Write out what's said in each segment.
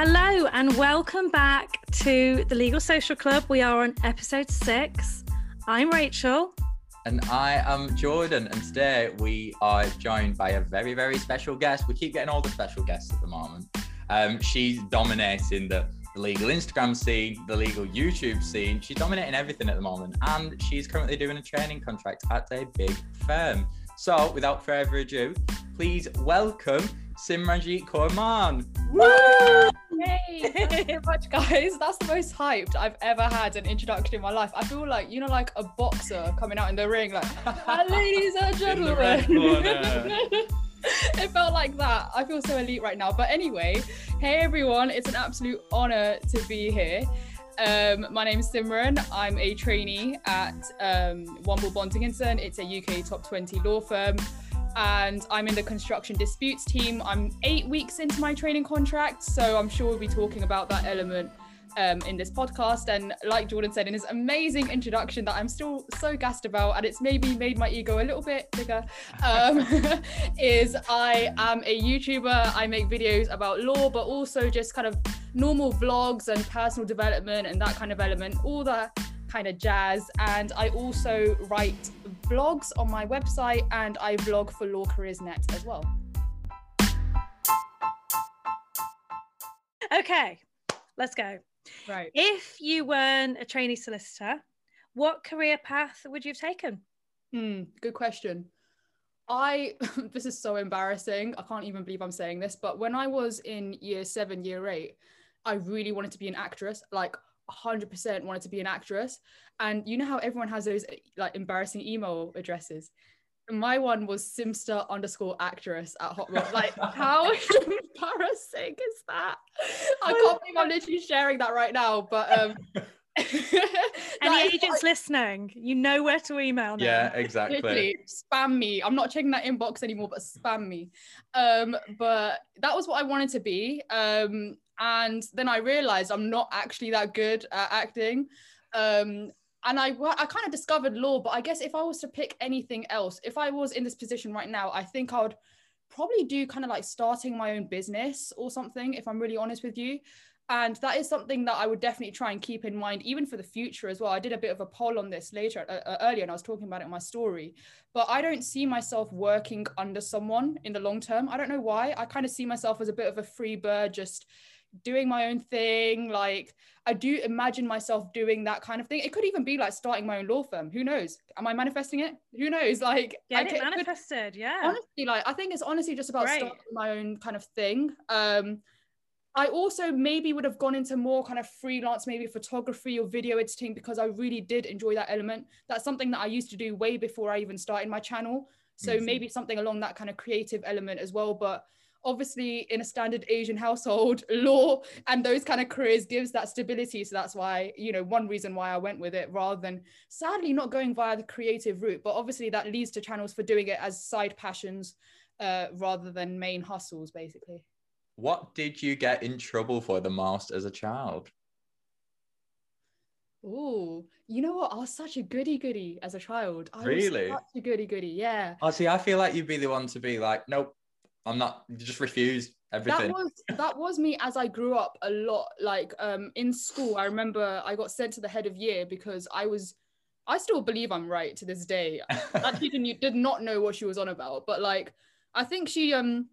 Hello and welcome back to the Legal Social Club. We are on episode six. I'm Rachel. And I am Jordan. And today we are joined by a very, very special guest. We keep getting all the special guests at the moment. Um, she's dominating the, the legal Instagram scene, the legal YouTube scene. She's dominating everything at the moment. And she's currently doing a training contract at a big firm. So without further ado, please welcome Simranjeet Kaur Mann. Woo! Hey, thank you so much, guys. That's the most hyped I've ever had an introduction in my life. I feel like you know, like a boxer coming out in the ring, like, ladies and gentlemen. it felt like that. I feel so elite right now. But anyway, hey everyone, it's an absolute honor to be here. Um, my name is Simran. I'm a trainee at um, Womble Bond Dickinson. It's a UK top 20 law firm and I'm in the construction disputes team. I'm eight weeks into my training contract, so I'm sure we'll be talking about that element um, in this podcast. And like Jordan said in his amazing introduction, that I'm still so gassed about, and it's maybe made my ego a little bit bigger, um, is I am a YouTuber. I make videos about law, but also just kind of normal vlogs and personal development and that kind of element, all that kind of jazz. And I also write blogs on my website and I vlog for Law Careers Net as well. Okay, let's go. Right. If you weren't a trainee solicitor, what career path would you have taken? Hmm, good question. I this is so embarrassing. I can't even believe I'm saying this, but when I was in year 7, year 8, I really wanted to be an actress. Like 100% wanted to be an actress and you know how everyone has those like embarrassing email addresses my one was simster underscore actress at hotmail like how embarrassing is that i can't believe i'm literally sharing that right now but um Any agents listening, you know where to email now. Yeah, exactly. Literally, spam me. I'm not checking that inbox anymore, but spam me. Um, but that was what I wanted to be. Um, and then I realized I'm not actually that good at acting. Um, and I, I kind of discovered law, but I guess if I was to pick anything else, if I was in this position right now, I think I would probably do kind of like starting my own business or something, if I'm really honest with you. And that is something that I would definitely try and keep in mind, even for the future as well. I did a bit of a poll on this later uh, uh earlier, and I was talking about it in my story. But I don't see myself working under someone in the long term. I don't know why. I kind of see myself as a bit of a free bird, just doing my own thing. Like I do imagine myself doing that kind of thing. It could even be like starting my own law firm. Who knows? Am I manifesting it? Who knows? Like get it manifested. Could, yeah. Honestly, like I think it's honestly just about Great. starting my own kind of thing. Um, I also maybe would have gone into more kind of freelance, maybe photography or video editing because I really did enjoy that element. That's something that I used to do way before I even started my channel. So mm-hmm. maybe something along that kind of creative element as well. But obviously in a standard asian household law and those kind of careers gives that stability so that's why you know one reason why i went with it rather than sadly not going via the creative route but obviously that leads to channels for doing it as side passions uh, rather than main hustles basically what did you get in trouble for the most as a child Oh, you know what? I was such a goody goody as a child. I really? was such a goody goody. Yeah. Oh, see, I feel like you'd be the one to be like, nope, I'm not just refuse everything. That was that was me as I grew up a lot. Like um in school, I remember I got sent to the head of year because I was I still believe I'm right to this day. that teacher did not know what she was on about, but like I think she um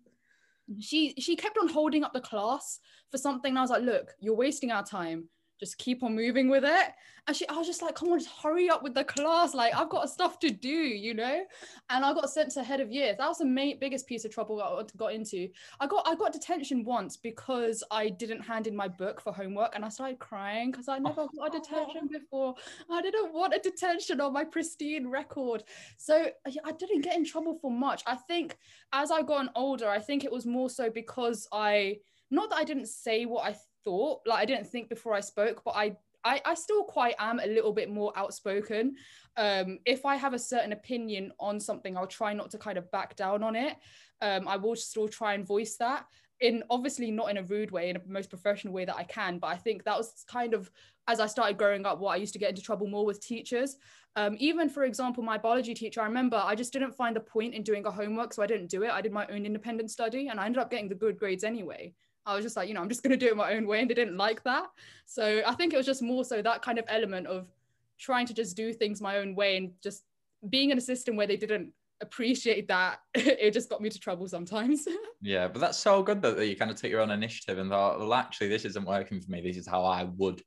she she kept on holding up the class for something. And I was like, look, you're wasting our time just keep on moving with it. And she, I was just like, come on, just hurry up with the class. Like, I've got stuff to do, you know? And I got sent to head of year. That was the main, biggest piece of trouble I got into. I got, I got detention once because I didn't hand in my book for homework and I started crying because I never got a detention before. I didn't want a detention on my pristine record. So I didn't get in trouble for much. I think as I got older, I think it was more so because I, not that I didn't say what I thought like i didn't think before i spoke but i I, I still quite am a little bit more outspoken. Um, if I have a certain opinion on something, I'll try not to kind of back down on it. Um, I will still try and voice that in obviously not in a rude way, in a most professional way that I can. But I think that was kind of as I started growing up, what I used to get into trouble more with teachers. Um, even for example, my biology teacher, I remember I just didn't find the point in doing a homework, so I didn't do it. I did my own independent study, and I ended up getting the good grades anyway I was just like, you know, I'm just gonna do it my own way, and they didn't like that. So I think it was just more so that kind of element of trying to just do things my own way and just being in a system where they didn't appreciate that it just got me to trouble sometimes yeah but that's so good that, that you kind of took your own initiative and thought well actually this isn't working for me this is how i would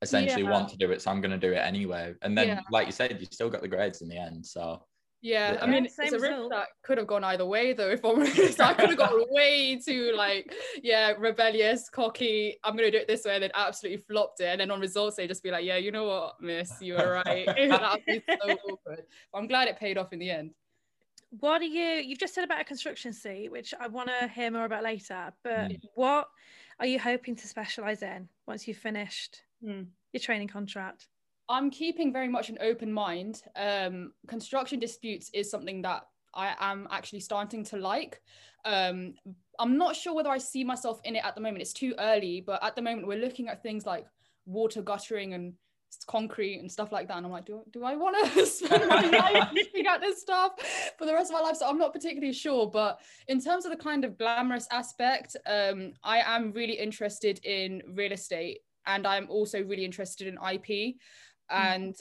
essentially Yeah. want to do it so i'm going to do it anyway and then Yeah. like you said you still got the grades in the end so yeah, Yeah. i mean Yeah, it's a risk result. that could have gone either way though if i'm honest i could have gone way too like yeah rebellious cocky i'm gonna do it this way and then absolutely flopped it and then on results they just be like yeah you know what miss you were right that would be so awkward but i'm glad it paid off in the end What are you? You've just said about a construction seat, which I want to hear more about later. But Mm. what are you hoping to specialize in once you've finished Hmm. your training contract? I'm keeping very much an open mind. Um, construction disputes is something that I am actually starting to like. Um, I'm not sure whether I see myself in it at the moment. It's too early, but at the moment we're looking at things like water guttering and concrete and stuff like that. And I'm like, do, do I want to spend my life looking at this stuff for the rest of my life? So I'm not particularly sure. But in terms of the kind of glamorous aspect, um, I am really interested in real estate and I'm also really interested in IP and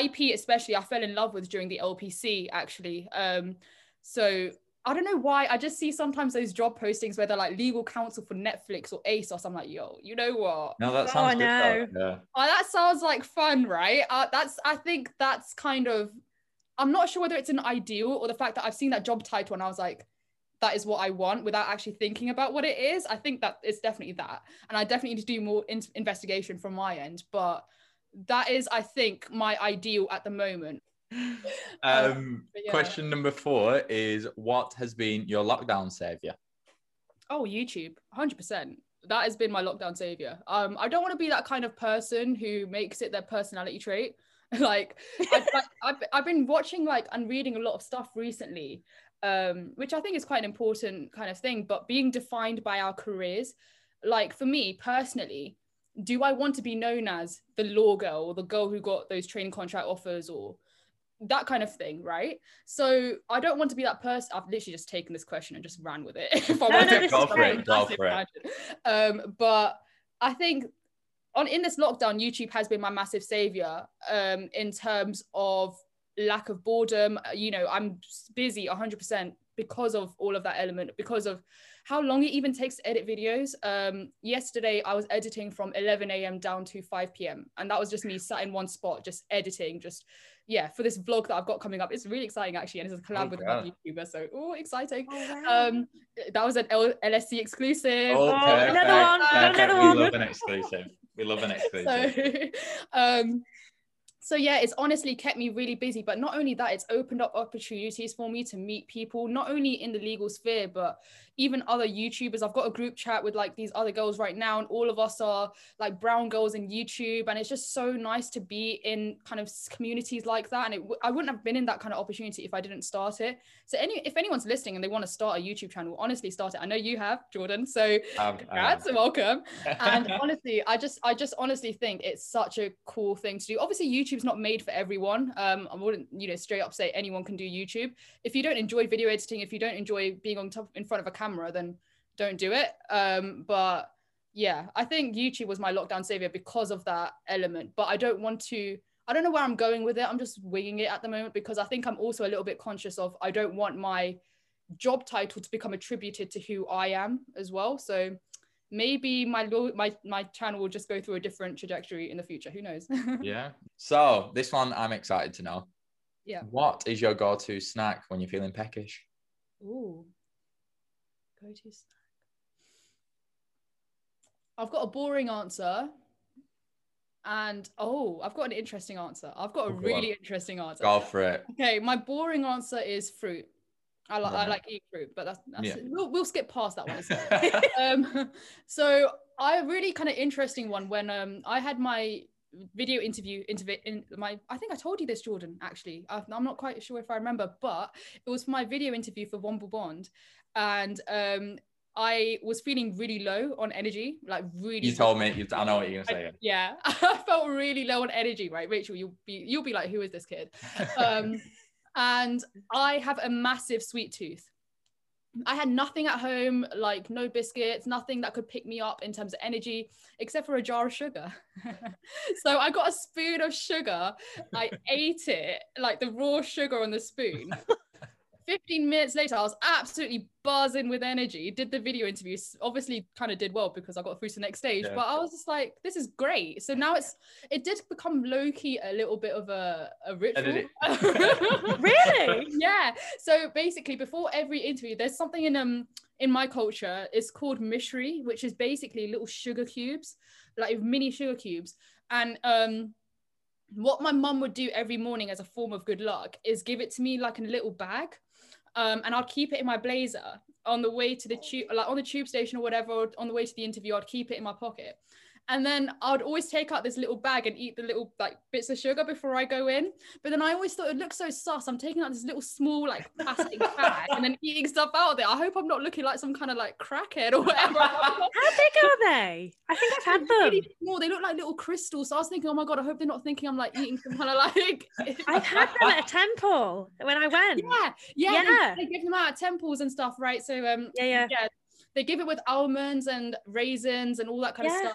IP especially I fell in love with during the LPC actually um so I don't know why I just see sometimes those job postings where they're like legal counsel for Netflix or ASOS I'm like yo you know what no that Oh, sounds I good though. yeah oh, that sounds like fun right uh, that's I think that's kind of I'm not sure whether it's an ideal or the fact that I've seen that job title and I was like that is what I want without actually thinking about what it is. I think that it's definitely that. And I definitely need to do more in- investigation from my end. But that is, I think, my ideal at the moment. um but yeah. question number four is what has been your lockdown savior Oh, YouTube, 100%. That has been my lockdown savior. Um, I don't want to be that kind of person who makes it their personality trait. like I've, I've been watching like and reading a lot of stuff recently, um, which I think is quite an important kind of thing. But being defined by our careers, like for me personally, do I want to be known as the law girl or the girl who got those training contract offers or that kind of thing, right? So I don't want to be that person. I've literally just taken this question and just ran with it. if I'm No, no, honest. Go for it, go for it. Um, but I think on in this lockdown, YouTube has been my massive savior um, in terms of lack of boredom. Uh, You know, I'm busy 100% because of all of that element, because of how long it even takes to edit videos. Um, yesterday, I was editing from 11 a.m. down to 5 p.m. And that was just me sat in one spot, just editing, just, yeah, for this vlog that I've got coming up. It's really exciting, actually. And it's a collab Oh, with another YouTuber. So, oh, exciting. wow. Um, that was an L- LSC exclusive. Oh, another perfect, one, perfect. another we love an exclusive we love an exclusive so um so yeah it's honestly kept me really busy but not only that it's opened up opportunities for me to meet people not only in the legal sphere but even other youtubers. I've got a group chat with like these other girls right now and all of us are like brown girls in youtube and it's just so nice to be in kind of communities like that and it, i wouldn't have been in that kind of opportunity if i didn't start it. So any if anyone's listening and they want to start a youtube channel honestly start it. I know you have jordan so Um, congrats and welcome. And honestly i just i just honestly think it's such a cool thing to do. Obviously youtube's not made for everyone. Um i wouldn't you know straight up say anyone can do youtube. If you don't enjoy video editing if you don't enjoy being on top in front of a camera then don't do it. Um but yeah i think youtube was my lockdown savior because of that element but i don't want to i don't know where i'm going with it. I'm just winging it at the moment because i think i'm also a little bit conscious of i don't want my job title to become attributed to who i am as well. So maybe my my my channel will just go through a different trajectory in the future. Who knows? Yeah. So this one i'm excited to know. Yeah. what is your go-to snack when you're feeling peckish? Ooh. Go to snack. I've got a boring answer. And oh, I've got an interesting answer. I've got a really on. interesting answer. go for it Okay, my boring answer is fruit. I like I like eat fruit, but that's, that's Yeah. we'll, we'll skip past that one. um, so I really kind of interesting one when um I had my video interview interview in my I think I told you this Jordan actually. I, I'm not quite sure if I remember but it was for my video interview for Womble Bond. And um I was feeling really low on energy like really you told me you, i know what you're gonna I- say yeah. I felt really low on energy right? Rachel you'll be you'll be like who is this kid? Um and I have a massive sweet tooth I had nothing at home, like no biscuits, nothing that could pick me up in terms of energy, except for a jar of sugar. so I got a spoon of sugar. I ate it, like the raw sugar on the spoon. 15 minutes later, I was absolutely buzzing with energy. Did the video interview, obviously, kind of did well because I got through to the next stage. Yeah. But I was just like, this is great. So now it's, it did become low key a little bit of a, a ritual. Really? yeah. So basically, before every interview, there's something in um in my culture. It's called mishri, which is basically little sugar cubes, like mini sugar cubes, and um what my mum would do every morning as a form of good luck is give it to me like in a little bag um, and I'd keep it in my blazer on the way to the tube, like on the tube station or whatever, or on the way to the interview. I'd keep it in my pocket, and then I'd always take out this little bag and eat the little like bits of sugar before I go in. But then I always thought it looked so sus. I'm taking out this little small like plastic bag and then eating stuff out of it. I hope I'm not looking like some kind of like crackhead or whatever. How big are they? I think I've had them. Really small. They look like little crystals. So I was thinking, oh my god, I hope they're not thinking I'm like eating some kind of like. I've had them at a temple when I went. Yeah, yeah. Yeah. They, they give them out at temples and stuff, right? So um, Yeah, yeah. yeah, they give it with almonds and raisins and all that kind of stuff.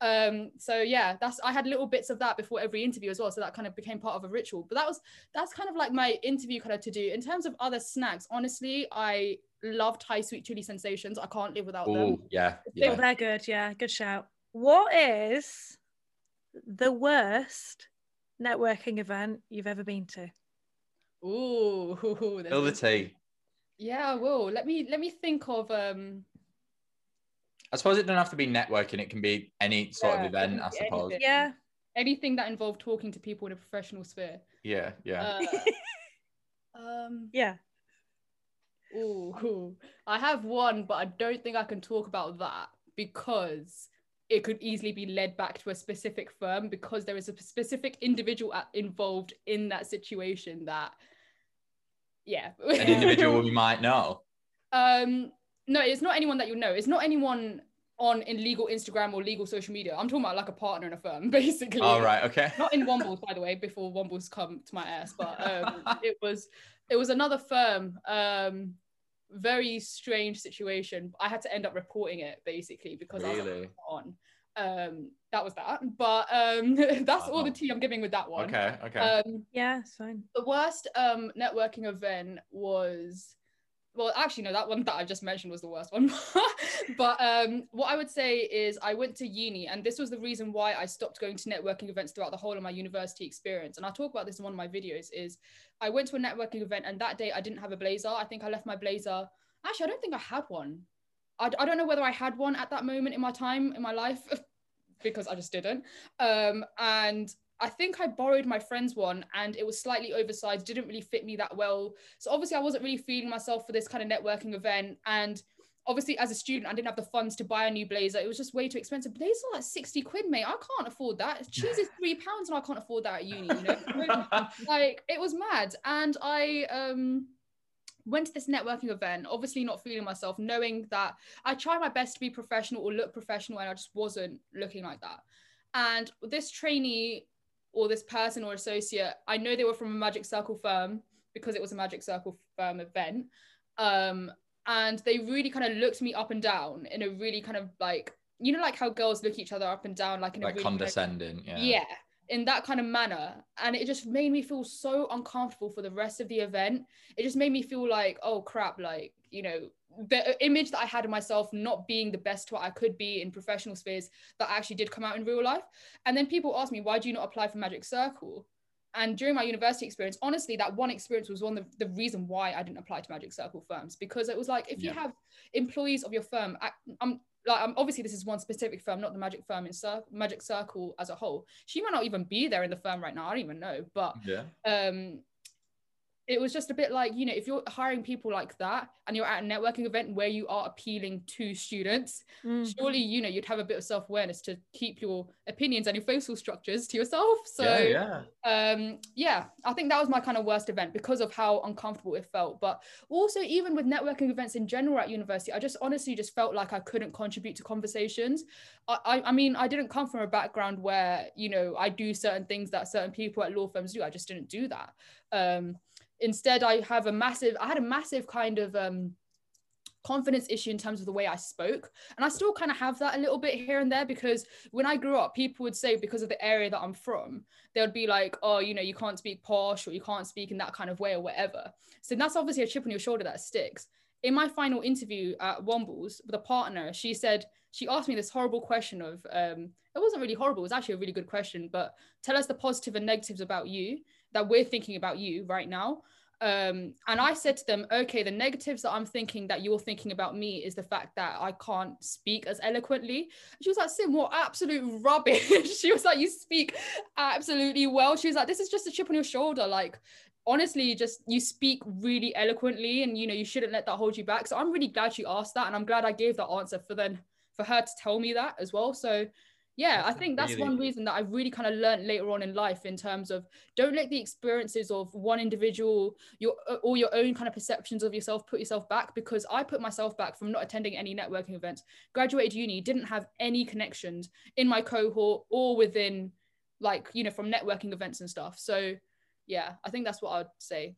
Um, so yeah, that's I had little bits of that before every interview as well. So that kind of became part of a ritual. But that was that's kind of like my interview kind of to do. In terms of other snacks, honestly, I love Thai sweet chili sensations. I can't live without them. Oh, yeah, Oh, yeah. they're good. Yeah, good shout. What is the worst networking event you've ever been to? Ooh, there's Spill the tea. Yeah, I will. Let me let me think of um I suppose it doesn't have to be networking. It can be any sort Yeah, of event, I suppose. anything. Yeah. anything that involved talking to people in a professional sphere. Yeah, yeah. Uh, um Yeah. Oh, ooh. I have one, but I don't think I can talk about that because it could easily be led back to a specific firm because there is a specific individual involved in that situation that, yeah. An individual we might know. um, no, it's not anyone that you know. It's not anyone on in legal Instagram or legal social media. I'm talking about like a partner in a firm, basically. All right, okay. not in Wombles, by the way, before Wombles come to my ass, but um, it was it was another firm. Um, very strange situation. I had to end up reporting it basically because I was Really? like, on. Um, that was that. But um, that's all the tea I'm giving with that one. Okay, okay. Um, Yeah, it's fine. the worst um networking event was well actually no that one that i just mentioned was the worst one. But um what i would say is i went to uni and this was the reason why i stopped going to networking events throughout the whole of my university experience. And i talk about this in one of my videos is i went to a networking event and that day i didn't have a blazer. I think i left my blazer. Actually i don't think i had one. I, I don't know whether i had one at that moment in my time in my life because i just didn't. Um and I think I borrowed my friend's one and it was slightly oversized, didn't really fit me that well. So obviously I wasn't really feeling myself for this kind of networking event. And obviously as a student, I didn't have the funds to buy a new blazer. It was just way too expensive. Blazers are like 60 quid, mate. I can't afford that. Cheese is three pounds and I can't afford that at uni, you know? like it was mad. And I um went to this networking event, obviously not feeling myself, knowing that I tried my best to be professional or look professional and I just wasn't looking like that. And this trainee or this person or associate, I know they were from a Magic Circle firm because it was a Magic Circle firm event. Um, and they really kind of looked me up and down in a really kind of like, you know, like how girls look each other up and down, like in like a really kind of- condescending. Yeah. yeah in that kind of manner and it just made me feel so uncomfortable for the rest of the event it just made me feel like oh crap like you know the image that i had of myself not being the best what i could be in professional spheres that actually did come out in real life and then people ask me why do you not apply for magic circle and during my university experience honestly that one experience was one of the, the reason why i didn't apply to magic circle firms because it was like if you Yeah. have employees of your firm I, i'm like um, obviously this is one specific firm not the magic firm in Cir- magic circle as a whole she might not even be there in the firm right now i don't even know but Yeah. um it was just a bit like you know if you're hiring people like that and you're at a networking event where you are appealing to students Mm. surely you know you'd have a bit of self-awareness to keep your opinions and your facial structures to yourself. So yeah, yeah. um yeah i think that was my kind of worst event because of how uncomfortable it felt. But also even with networking events in general at university i just honestly just felt like i couldn't contribute to conversations. I i, I mean i didn't come from a background where you know i do certain things that certain people at law firms do. I just didn't do that. Um instead i have a massive i had a massive kind of um confidence issue in terms of the way I spoke. And I still kind of have that a little bit here and there because when I grew up, people would say because of the area that I'm from, they would be like, oh, you know, you can't speak posh or you can't speak in that kind of way or whatever. So that's obviously a chip on your shoulder that sticks. In my final interview at Wombles with a partner, she said, she asked me this horrible question of, um, it wasn't really horrible, it was actually a really good question, but tell us the positive and negatives about you that we're thinking about you right now. Um, and I said to them, okay, the negatives that I'm thinking that you're thinking about me is the fact that I can't speak as eloquently. She was like, Sim, what absolute rubbish. she was like, you speak absolutely well. She was like, this is just a chip on your shoulder. Like, honestly, just you speak really eloquently and you know, you shouldn't let that hold you back. So I'm really glad she asked that. And I'm glad I gave that answer for then for her to tell me that as well. So yeah that's i think that's really... one reason that i really kind of learned later on in life in terms of don't let the experiences of one individual your uh, or your own kind of perceptions of yourself put yourself back because i put myself back from not attending any networking events graduated uni didn't have any connections in my cohort or within like you know from networking events and stuff. So yeah i think that's what i'd say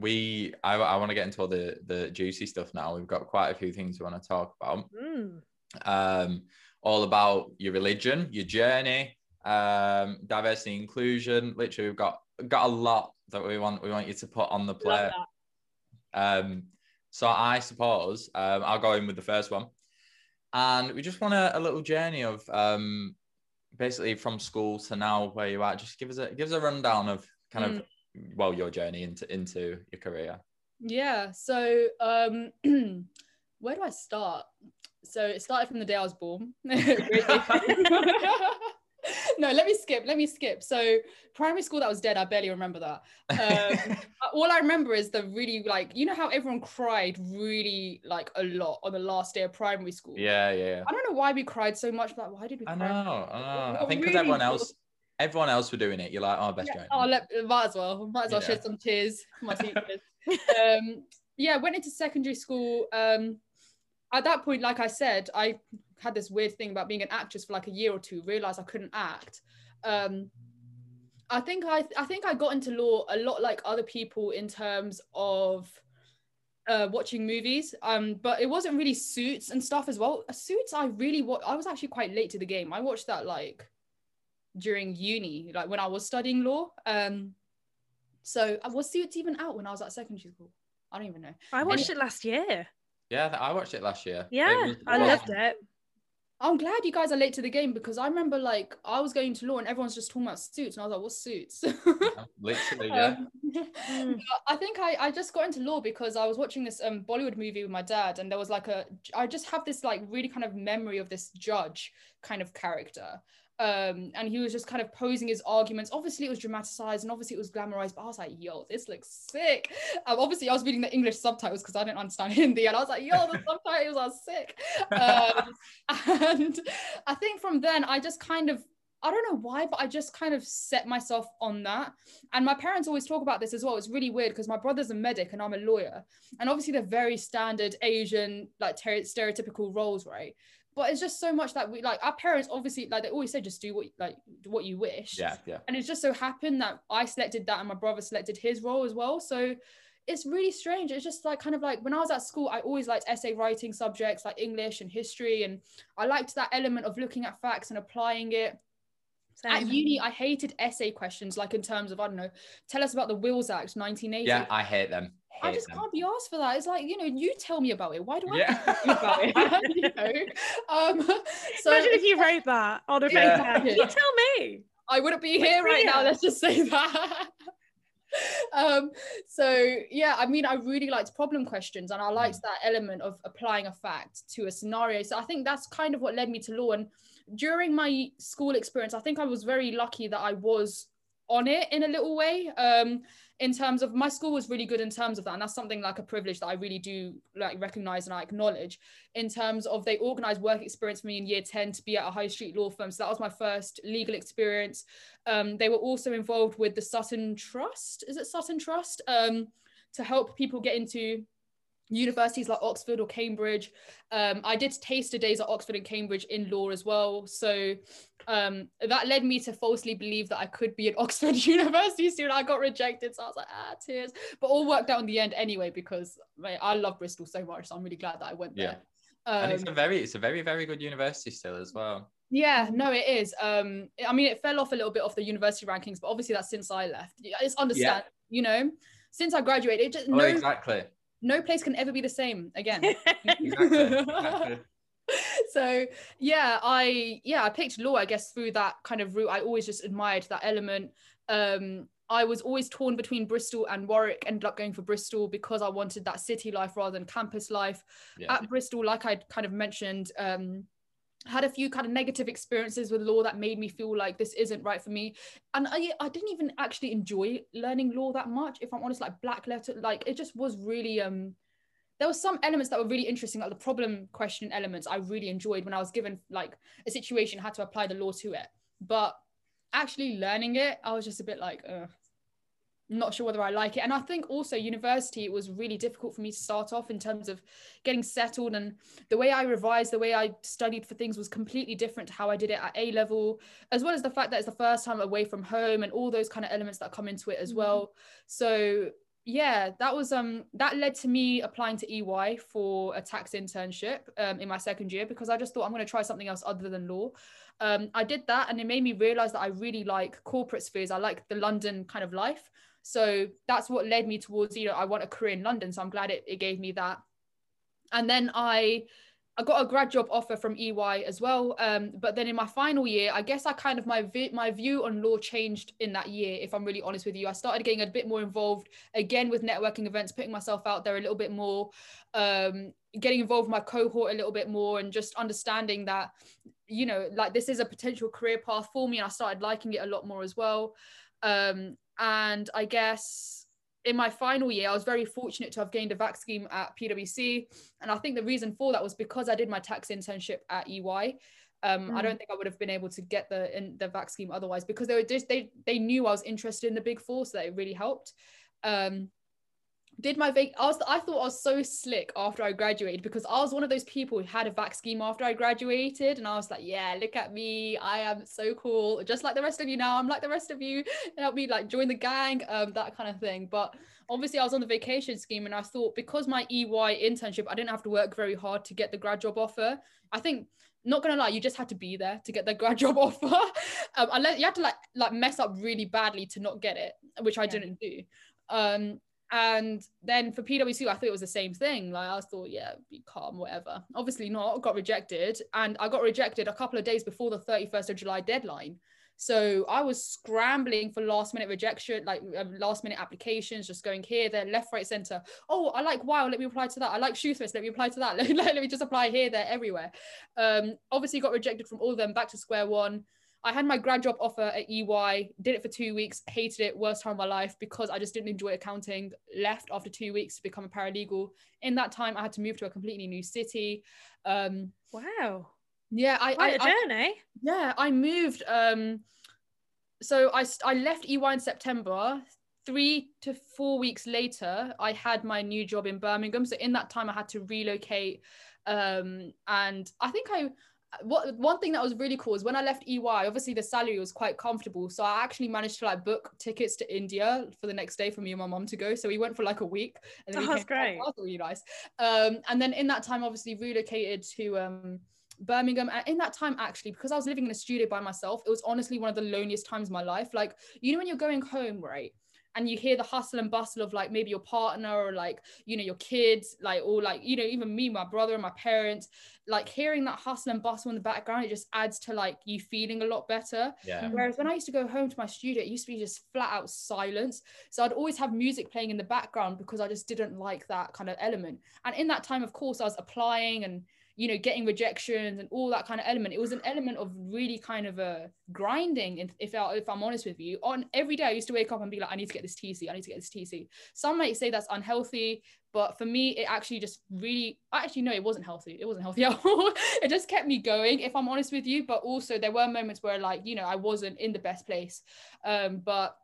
we I, I want to get into all the the juicy stuff now. We've got quite a few things we want to talk about. Mm. Um, all about your religion, your journey, um, diversity, inclusion. Literally, we've got got a lot that we want we want you to put on the plate. Um, so I suppose um, I'll go in with the first one, and we just want a, a little journey of um, basically from school to now where you are. Just give us a give us a rundown of kind mm. of well your journey into into your career? Yeah so um where do i start? So it started from the day i was born no let me skip let me skip. So primary school that was dead i barely remember that. Um, all i remember is the really like you know how everyone cried really like a lot on the last day of primary school? Yeah yeah i don't know why we cried so much like why did we cry? i know i know. I think because really everyone else everyone else were doing it. You're like, oh, best yeah. Oh, let, might as well. Might as well yeah. shed some tears for my teachers. um, yeah, went into secondary school. Um, at that point, like I said, I had this weird thing about being an actress for like a year or two. Realized I couldn't act. Um, I think I I think I got into law a lot like other people in terms of uh, watching movies. Um, but it wasn't really Suits and stuff as well. Suits, I really wa- I was actually quite late to the game. I watched that like during uni, like when I was studying law. Um, so I was Suits even out when I was at secondary school? I don't even know. I watched it last year. Yeah, I watched it last year. Yeah, was, I loved it. I'm glad you guys are late to the game because I remember like I was going to law and everyone's just talking about suits and I was like, what suits? Literally, yeah. Um, I think I, I just got into law because I was watching this um Bollywood movie with my dad and there was like a I just have this like really kind of memory of this judge kind of character um, and he was just kind of posing his arguments. Obviously, it was dramatized and obviously it was glamorized, but I was like, yo, this looks sick. Um, obviously, I was reading the English subtitles because I didn't understand Hindi, and I was like, yo, the subtitles are sick. Um, and I think from then, I just kind of I don't know why, but I just kind of set myself on that. And my parents always talk about this as well. It's really weird because my brother's a medic and I'm a lawyer. And obviously, they're very standard Asian, like ter- stereotypical roles, right? But it's just so much that we like our parents obviously like they always say just do what like what you wish yeah yeah and it just so happened that i selected that and my brother selected his role as well so it's really strange it's just like kind of like when i was at school i always liked essay writing subjects like english and history and i liked that element of looking at facts and applying it same. At uni, I hated essay questions, like in terms of I don't know, tell us about the Wills Act, 1980. Yeah, I hate them. I just them. can't be asked for that. It's like, you know, you tell me about it. Why do I yeah. tell you about it? you know? Um, so Imagine if you wrote that on a yeah. you tell me. I wouldn't be here right now. Let's just say that. um, so yeah, I mean, I really liked problem questions and I liked mm. that element of applying a fact to a scenario. So I think that's kind of what led me to law. And during my school experience, I think I was very lucky that I was on it in a little way. Um, in terms of my school was really good in terms of that, and that's something like a privilege that I really do like recognize and I acknowledge. In terms of they organized work experience for me in year ten to be at a high street law firm, so that was my first legal experience. Um, they were also involved with the Sutton Trust. Is it Sutton Trust? Um, to help people get into universities like Oxford or Cambridge. Um, I did taster days at Oxford and Cambridge in law as well. So um, that led me to falsely believe that I could be an Oxford University student. I got rejected. So I was like, ah, tears. But all worked out in the end anyway, because mate, I love Bristol so much. So I'm really glad that I went there. Um, and it's a um, very, it's a very, very good university still as well. Yeah, no, it is. Um, I mean, it fell off a little bit off the university rankings, but obviously that's since I left. It's understand, yeah. you know, since I graduated, it just oh, no, exactly no place can ever be the same again. exactly. so yeah i yeah i picked law i guess through that kind of route i always just admired that element um i was always torn between bristol and warwick ended up going for bristol because i wanted that city life rather than campus life yeah. at bristol like i kind of mentioned um had a few kind of negative experiences with law that made me feel like this isn't right for me. And I, I didn't even actually enjoy learning law that much if i'm honest like black letter like it just was really um there were some elements that were really interesting like the problem question elements i really enjoyed when i was given like a situation had to apply the law to it. But actually learning it i was just a bit like Ugh not sure whether I like it. And I think also university, it was really difficult for me to start off in terms of getting settled. And the way I revised, the way I studied for things was completely different to how I did it at A level, as well as the fact that it's the first time away from home and all those kind of elements that come into it as mm-hmm. well. So yeah, that was um that led to me applying to EY for a tax internship um, in my second year because I just thought I'm going to try something else other than law. Um, I did that and it made me realize that I really like corporate spheres. I like the London kind of life. So that's what led me towards, you know, I want a career in London. So I'm glad it, it gave me that. And then I I got a grad job offer from EY as well. Um, but then in my final year, I guess I kind of my vi- my view on law changed in that year. If I'm really honest with you, I started getting a bit more involved again with networking events, putting myself out there a little bit more, um, getting involved with my cohort a little bit more, and just understanding that, you know, like this is a potential career path for me. And I started liking it a lot more as well. Um, and I guess in my final year, I was very fortunate to have gained a VAC scheme at PwC. And I think the reason for that was because I did my tax internship at EY. Um, mm. I don't think I would have been able to get the in the VAC scheme otherwise because they were just they they knew I was interested in the big four, so that it really helped. Um, did my vac I was I thought I was so slick after I graduated because I was one of those people who had a VAC scheme after I graduated and I was like yeah look at me I am so cool just like the rest of you now I'm like the rest of you help me like join the gang um that kind of thing but obviously I was on the vacation scheme and I thought because my EY internship I didn't have to work very hard to get the grad job offer I think not gonna lie, you just had to be there to get the grad job offer. um, unless you had to like like mess up really badly to not get it, which I yeah. didn't do. Um, and then for PwC, I thought it was the same thing. Like I thought, yeah, be calm, whatever. Obviously not. Got rejected, and I got rejected a couple of days before the thirty first of July deadline. So I was scrambling for last minute rejection, like um, last minute applications, just going here, there, left, right, center. Oh, I like wow, let me apply to that. I like Shoosmiths, let me apply to that. let me just apply here, there, everywhere. Um, obviously got rejected from all of them, back to square one. I had my grad job offer at EY, did it for two weeks, hated it, worst time of my life because I just didn't enjoy accounting. Left after two weeks to become a paralegal. In that time, I had to move to a completely new city. Um, wow. Yeah, I, Quite I, a journey. I, yeah, I moved. Um, so I I left EY in September. Three to four weeks later, I had my new job in Birmingham. So in that time, I had to relocate. Um, and I think I what one thing that was really cool is when I left EY, obviously the salary was quite comfortable. So I actually managed to like book tickets to India for the next day for me and my mom to go. So we went for like a week. And then oh, that's great. That was really nice. Um, and then in that time, obviously relocated to um, Birmingham. And in that time, actually, because I was living in a studio by myself, it was honestly one of the loneliest times of my life. Like, you know, when you're going home, right? And you hear the hustle and bustle of like maybe your partner or like you know your kids like or like you know even me my brother and my parents like hearing that hustle and bustle in the background it just adds to like you feeling a lot better. Yeah. Whereas when i used to go home to my studio it used to be just flat out silence. So i'd always have music playing in the background because i just didn't like that kind of element. And in that time of course i was applying and you know getting rejections and all that kind of element. It was an element of really kind of a grinding if, I, if i'm honest with you. On every day i used to wake up and be like i need to get this tc i need to get this tc some might say that's unhealthy but for me it actually just really actually no it wasn't healthy. It wasn't healthy at all. It just kept me going if i'm honest with you. But also there were moments where like you know i wasn't in the best place. Um but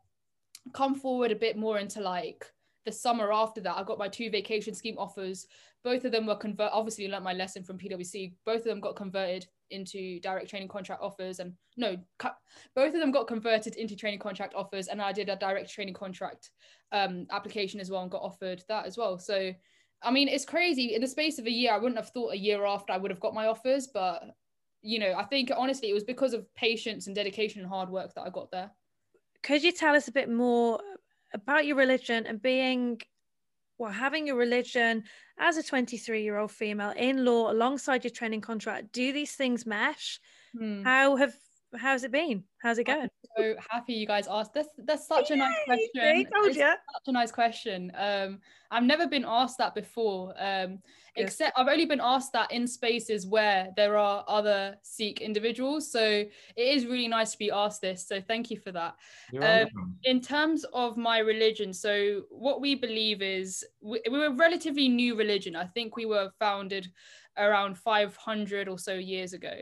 come forward a bit more into like the summer after that, I got my two vacation scheme offers. Both of them were convert. Obviously, learned my lesson from PwC. Both of them got converted into direct training contract offers, and no, cu- both of them got converted into training contract offers. And I did a direct training contract um, application as well, and got offered that as well. So, I mean, it's crazy. In the space of a year, I wouldn't have thought a year after I would have got my offers, but you know, I think honestly, it was because of patience and dedication and hard work that I got there. Could you tell us a bit more about your religion and being well having your religion as a 23 year old female in law alongside your training contract do these things mesh hmm. how have how's it been how's it going I'm so happy you guys asked that's that's such Yay, a nice question told you. such a nice question um i've never been asked that before um yes. except I've only been asked that in spaces where there are other Sikh individuals. So it is really nice to be asked this. So thank you for that. Um, in terms of my religion, so what we believe is we, we're a relatively new religion. I think we were founded around 500 or so years ago.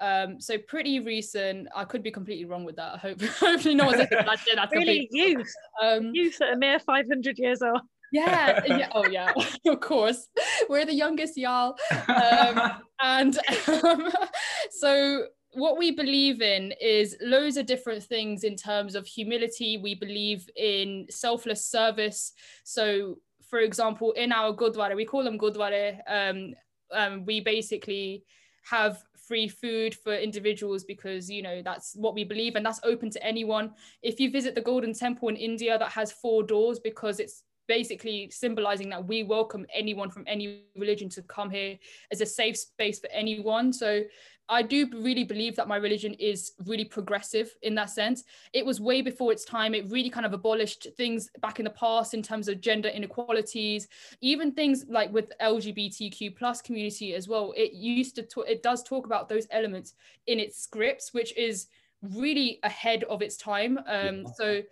Um, so pretty recent. I could be completely wrong with that. I hope hopefully no one's listening. That's, that's really youth. Um, youth at a mere 500 years old yeah, yeah, oh yeah, of course. We're the youngest, y'all. Um, and um, so what we believe in is loads of different things in terms of humility. We believe in selfless service. So, for example, in our Gurdwara, we call them Gurdwara, um, um, we basically have free food for individuals because you know that's what we believe and that's open to anyone. If you visit the golden temple in india that has four doors because it's basically symbolizing that we welcome anyone from any religion to come here as a safe space for anyone. So I do really believe that my religion is really progressive in that sense. It was way before its time. It really kind of abolished things back in the past in terms of gender inequalities, even things like with LGBTQ plus community as well. It used to talk, it does talk about those elements in its scripts, which is really ahead of its time. Um, so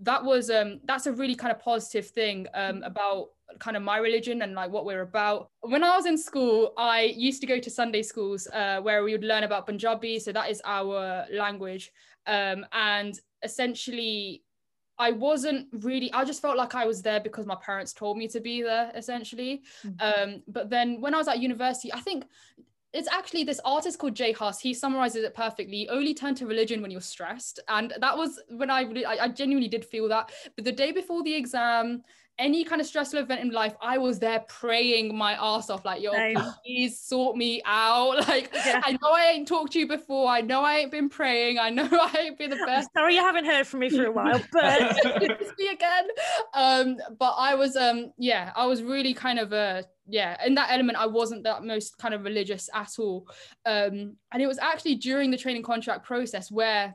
that was um that's a really kind of positive thing um about kind of my religion and like what we're about when i was in school i used to go to sunday schools uh, where we would learn about punjabi so that is our language um and essentially I wasn't really, I just felt like I was there because my parents told me to be there, essentially. Mm-hmm. Um, but then when I was at university, I think it's actually this artist called Jay Huss. He summarizes it perfectly. You only turn to religion when you're stressed, and that was when I really, I, I genuinely did feel that. But the day before the exam, any kind of stressful event in life, I was there praying my ass off, like, yo, Same. please sort me out. Like, yeah. I know I ain't talked to you before. I know I ain't been praying. I know I ain't been the best. I'm sorry you haven't heard from me for a while, but it's me again. Um, but I was um, yeah, I was really kind of uh yeah, in that element, I wasn't that most kind of religious at all. Um, and it was actually during the training contract process where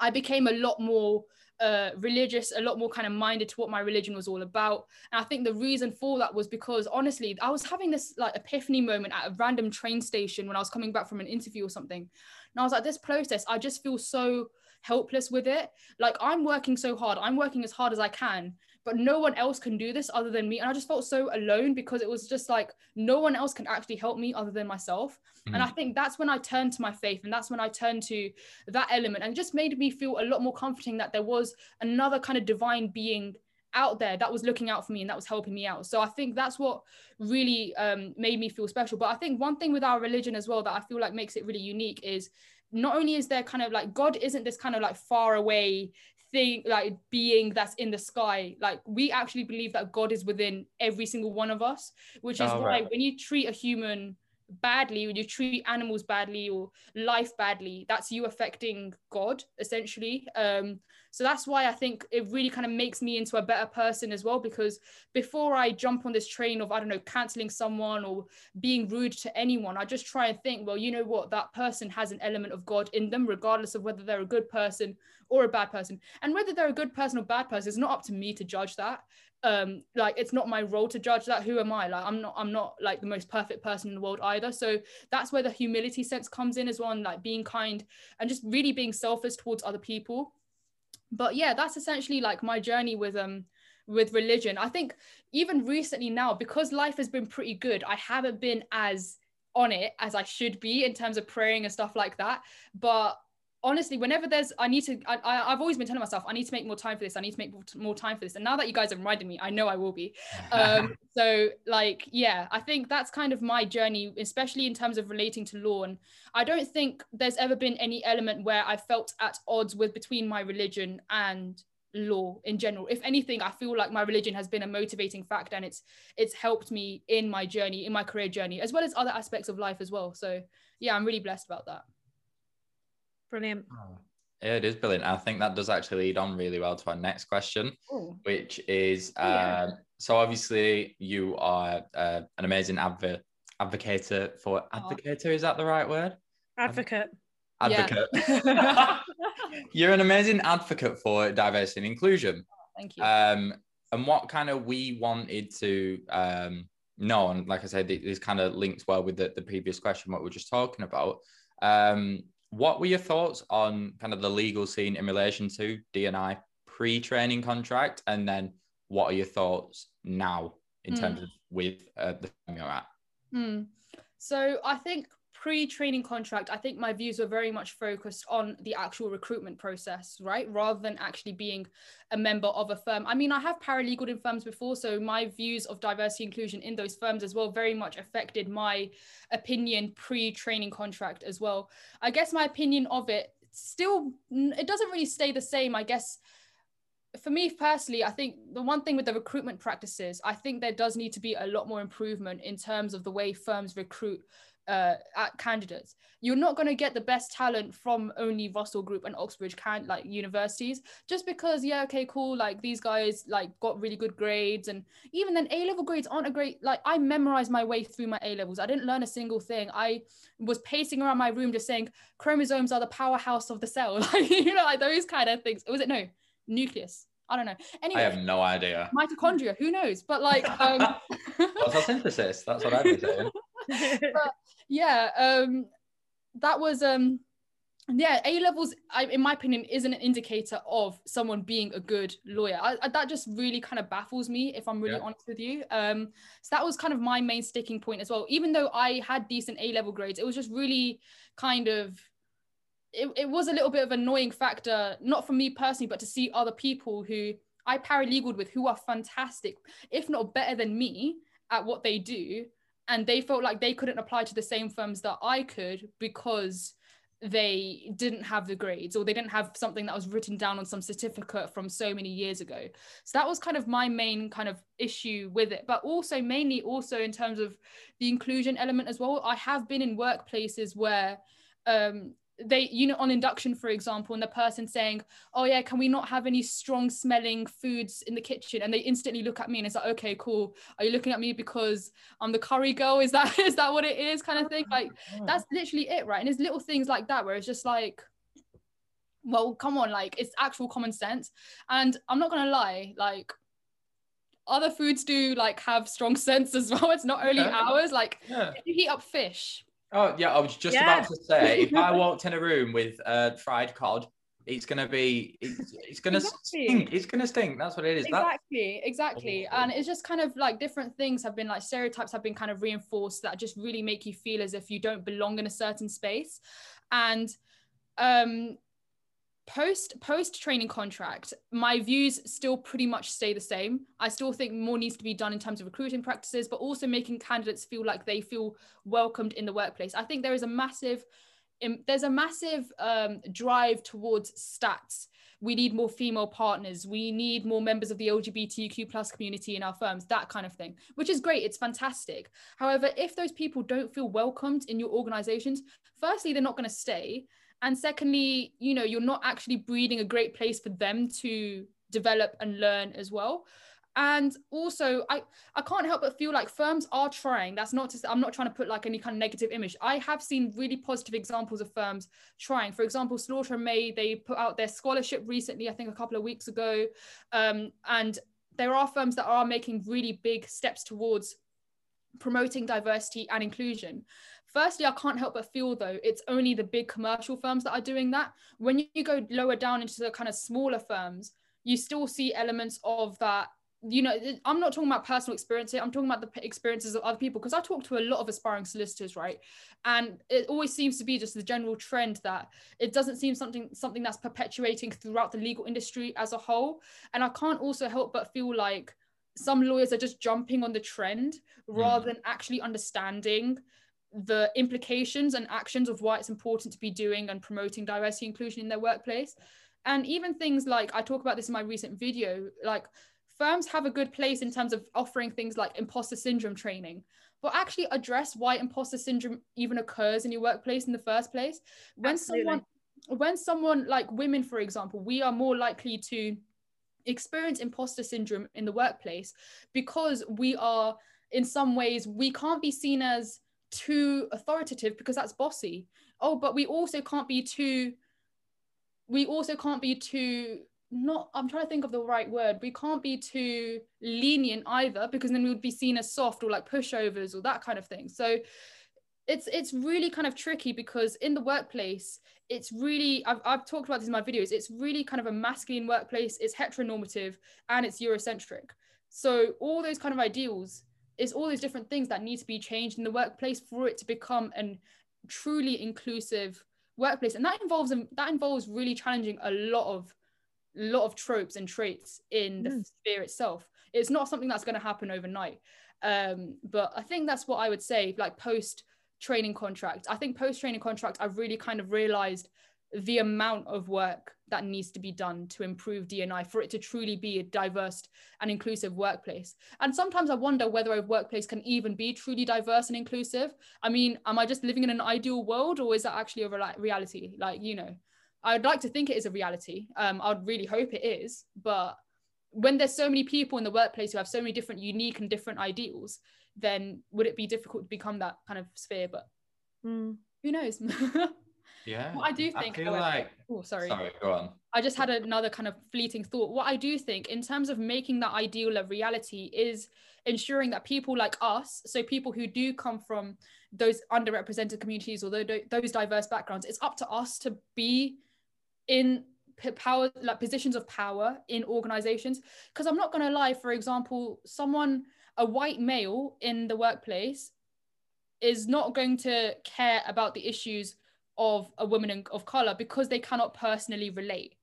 I became a lot more uh, religious, a lot more kind of minded to what my religion was all about. And I think the reason for that was because honestly, I was having this like epiphany moment at a random train station when I was coming back from an interview or something. And I was like, this process, I just feel so helpless with it. Like I'm working so hard, I'm working as hard as I can, but no one else can do this other than me. And I just felt so alone because it was just like no one else can actually help me other than myself. Mm-hmm. And I think that's when I turned to my faith and that's when I turned to that element and it just made me feel a lot more comforting that there was another kind of divine being out there that was looking out for me and that was helping me out. So I think that's what really um, made me feel special. But I think one thing with our religion as well that I feel like makes it really unique is not only is there kind of like God isn't this kind of like far away thing like being that's in the sky like we actually believe that god is within every single one of us which is oh, why right. when you treat a human badly when you treat animals badly or life badly that's you affecting god essentially. Um so that's why i think it really kind of makes me into a better person as well because before i jump on this train of i don't know canceling someone or being rude to anyone i just try and think well you know what? That person has an element of god in them regardless of whether they're a good person or a bad person. And whether they're a good person or bad person it's not up to me to judge that um like it's not my role to judge that. Who am i? Like i'm not i'm not like the most perfect person in the world either. So that's where the humility sense comes in as well and like being kind and just really being selfless towards other people. But yeah that's essentially like my journey with um with religion. I think even recently now because life has been pretty good i haven't been as on it as i should be in terms of praying and stuff like that. But honestly, whenever there's, I need to, I, I, have always been telling myself, I need to make more time for this. I need to make more time for this. And now that you guys have reminded me, I know I will be. Um, so, like, yeah, I think that's kind of my journey, especially in terms of relating to law. And I don't think there's ever been any element where I felt at odds with between my religion and law in general if anything i feel like my religion has been a motivating factor and it's it's helped me in my journey in my career journey as well as other aspects of life as well so yeah i'm really blessed about that Brilliant. Oh, yeah, it is brilliant. I think that does actually lead on really well to our next question, Ooh. which is oh, yeah. Um, so obviously you are uh, an amazing advocate advocator for advocator. Is that the right word? Advocate. Advocate. Yeah. You're an amazing advocate for diversity and inclusion. Thank you. Um, and what kind of we wanted to um, know, and like I said, this kind of links well with the, the previous question, what we are just talking about. Um, what were your thoughts on kind of the legal scene in relation to DNI pre-training contract, and then what are your thoughts now in mm. terms of with uh, the firm you're at? Mm. So I think pre-training contract i think my views were very much focused on the actual recruitment process right? Rather than actually being a member of a firm. I mean i have paralegal in firms before so my views of diversity inclusion in those firms as well very much affected my opinion pre-training contract as well. I guess my opinion of it still it doesn't really stay the same i guess. For me personally, I think the one thing with the recruitment practices, I think there does need to be a lot more improvement in terms of the way firms recruit uh, at candidates. You're not going to get the best talent from only Russell Group and Oxbridge can like universities just because yeah okay cool like these guys like got really good grades and even then A level grades aren't a great like I memorized my way through my A levels. I didn't learn a single thing. I was pacing around my room just saying chromosomes are the powerhouse of the cell like you know like those kind of things. Was it no nucleus? I don't know. Anyway, I have no idea. Mitochondria, who knows? But like, um, photosynthesis. That's what I've been saying. but yeah, um, that was um, yeah, A levels, I, in my opinion, isn't an indicator of someone being a good lawyer. I, I, that just really kind of baffles me, if I'm really yeah. honest with you. Um, so that was kind of my main sticking point as well. Even though I had decent A level grades, it was just really kind of it, it was a little bit of annoying factor, not for me personally, but to see other people who I paralegaled with who are fantastic, if not better than me at what they do. And they felt like they couldn't apply to the same firms that I could because they didn't have the grades or they didn't have something that was written down on some certificate from so many years ago. So that was kind of my main kind of issue with it but also mainly also in terms of the inclusion element as well. I have been in workplaces where um, they you know on induction for example and the person saying oh yeah can we not have any strong smelling foods in the kitchen? And they instantly look at me and it's like okay cool. Are you looking at me because i'm the curry girl? Is that is that what it is? kind of thing. Like oh, that's literally it right? And there's little things like that where it's just like well come on like it's actual common sense. And i'm not gonna lie like other foods do like have strong scents as well. It's not only yeah. ours. Like yeah. if you heat up fish Oh yeah, I was just yeah. about to say if I walked in a room with uh, fried cod, it's gonna be it's, it's gonna exactly. stink. It's gonna stink. That's what it is. Exactly, That's... exactly. And it's just kind of like different things have been like stereotypes have been kind of reinforced that just really make you feel as if you don't belong in a certain space. And um post post training contract my views still pretty much stay the same. I still think more needs to be done in terms of recruiting practices but also making candidates feel like they feel welcomed in the workplace. I think there is a massive there's a massive um, drive towards stats. We need more female partners. We need more members of the lgbtq plus community in our firms that kind of thing which is great. It's fantastic. However if those people don't feel welcomed in your organizations firstly they're not going to stay and secondly you know you're not actually breeding a great place for them to develop and learn as well. And also i i can't help but feel like firms are trying. That's not to i'm not trying to put like any kind of negative image. I have seen really positive examples of firms trying. For example slaughter and may they put out their scholarship recently i think a couple of weeks ago. Um, and there are firms that are making really big steps towards promoting diversity and inclusion Firstly, I can't help but feel though it's only the big commercial firms that are doing that. When you go lower down into the kind of smaller firms, you still see elements of that you know i'm not talking about personal experience here i'm talking about the experiences of other people because i talk to a lot of aspiring solicitors right and it always seems to be just the general trend that it doesn't seem something something that's perpetuating throughout the legal industry as a whole and i can't also help but feel like some lawyers are just jumping on the trend rather mm. than actually understanding the implications and actions of why it's important to be doing and promoting diversity inclusion in their workplace and even things like i talk about this in my recent video like firms have a good place in terms of offering things like imposter syndrome training but actually address why imposter syndrome even occurs in your workplace in the first place when Absolutely. someone when someone like women for example we are more likely to experience imposter syndrome in the workplace because we are in some ways we can't be seen as too authoritative because that's bossy. Oh but we also can't be too we also can't be too not i'm trying to think of the right word. We can't be too lenient either because then we would be seen as soft or like pushovers or that kind of thing. So it's it's really kind of tricky because in the workplace it's really I've, I've talked about this in my videos. It's really kind of a masculine workplace. It's heteronormative and it's eurocentric. So all those kind of ideals is all these different things that need to be changed in the workplace for it to become an truly inclusive workplace and that involves that involves really challenging a lot of lot of tropes and traits in the mm. sphere itself. It's not something that's going to happen overnight. Um, but I think that's what I would say, like post training contract. I think post training contract, I've really kind of realized the amount of work that needs to be done to improve DNI for it to truly be a diverse and inclusive workplace. And sometimes I wonder whether a workplace can even be truly diverse and inclusive. I mean, am I just living in an ideal world or is that actually a re- reality? Like, you know, I'd like to think it is a reality. Um, I'd really hope it is. But when there's so many people in the workplace who have so many different unique and different ideals, then would it be difficult to become that kind of sphere? But mm. who knows? yeah. What I do think, I feel however, like, oh, sorry. Sorry, go on. I just had another kind of fleeting thought. What I do think, in terms of making that ideal a reality, is ensuring that people like us, so people who do come from those underrepresented communities or those diverse backgrounds, it's up to us to be in power like positions of power in organizations because i'm not going to lie for example someone a white male in the workplace is not going to care about the issues of a woman of color because they cannot personally relate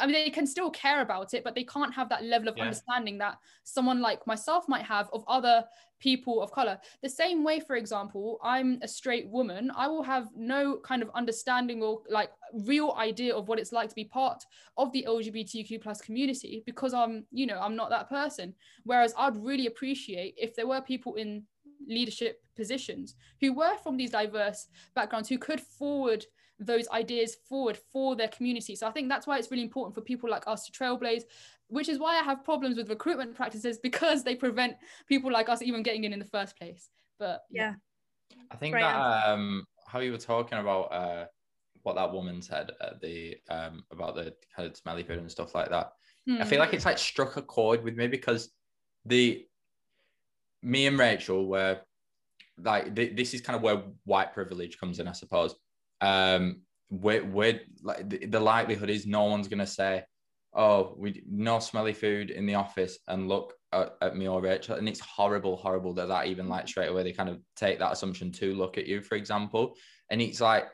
I mean, they can still care about it, but they can't have that level of yeah. understanding that someone like myself might have of other people of color. The same way, for example, I'm a straight woman, I will have no kind of understanding or like real idea of what it's like to be part of the LGBTQ plus community because I'm, you know, I'm not that person. Whereas I'd really appreciate if there were people in leadership positions who were from these diverse backgrounds who could forward those ideas forward for their community. So I think that's why it's really important for people like us to trailblaze, which is why I have problems with recruitment practices because they prevent people like us even getting in in the first place. But yeah, I think Great that um, how you were talking about uh, what that woman said at the um, about the kind of smelly food and stuff like that. Hmm. I feel like it's like struck a chord with me because the me and Rachel were like th- this is kind of where white privilege comes in, I suppose um, we're, we're like the, the likelihood is no one's going to say, oh, we no smelly food in the office and look at, at, me or Rachel. And it's horrible, horrible that that even like straight away they kind of take that assumption to look at you, for example. And it's like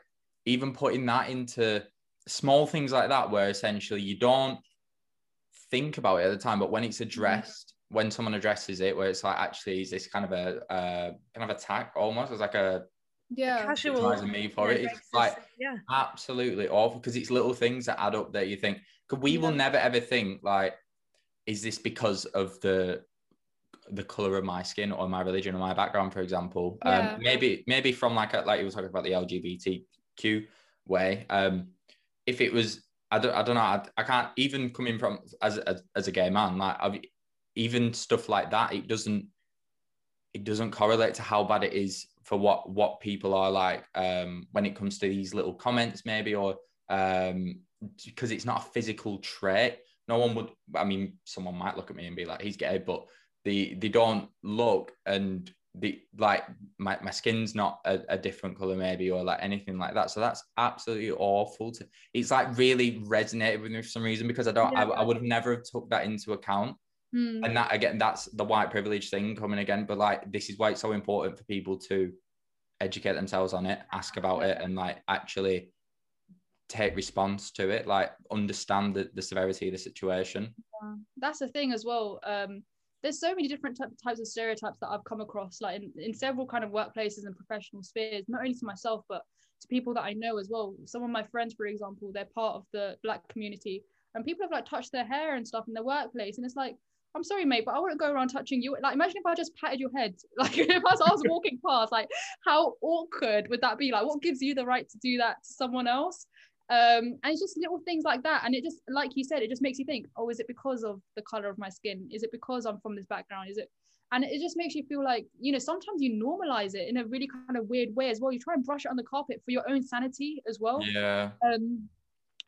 even putting that into small things like that, where essentially you don't think about it at the time, but when it's addressed, mm-hmm. When someone addresses it, where it's like actually is this kind of a uh, kind of attack almost? As like a yeah. casual me for it. It's like yeah. absolutely awful because it's little things that add up that you think because we yeah. will never ever think like is this because of the the color of my skin or my religion or my background for example? Um, yeah. um maybe maybe from like a, like you were talking about the lgbtq way um if it was i don't, I don't know I, I can't even coming from as a, as a gay man like I've, even stuff like that it doesn't it doesn't correlate to how bad it is for what what people are like um, when it comes to these little comments maybe or um, because it's not a physical trait. No one would i mean someone might look at me and be like he's gay but they they don't look and the like my, my skin's not a, a, different color maybe or like anything like that. So that's absolutely awful to it's like really resonated with me for some reason because i don't yeah. I, I would have never have took that into account Mm. and that again that's the white privilege thing coming again but like this is why it's so important for people to educate themselves on it ask about it and like actually take response to it like understand the, the severity of the situation Yeah. That's the thing as well. Um, there's so many different ty- types of stereotypes that I've come across, like in, in several kind of workplaces and professional spheres, not only to myself, but to people that I know as well. Some of my friends, for example, they're part of the black community and people have like touched their hair and stuff in their workplace. And it's like, I'm sorry, mate, but I wouldn't go around touching you. Like, imagine if I just patted your head, like if I was, I was walking past, like how awkward would that be? Like, what gives you the right to do that to someone else? um and it's just little things like that. And it just like you said it just makes you think oh is it because of the color of my skin? Is it because i'm from this background? Is it and it just makes you feel like you know sometimes you normalize it in a really kind of weird way as well. You try and brush it on the carpet for your own sanity as well. Yeah. Um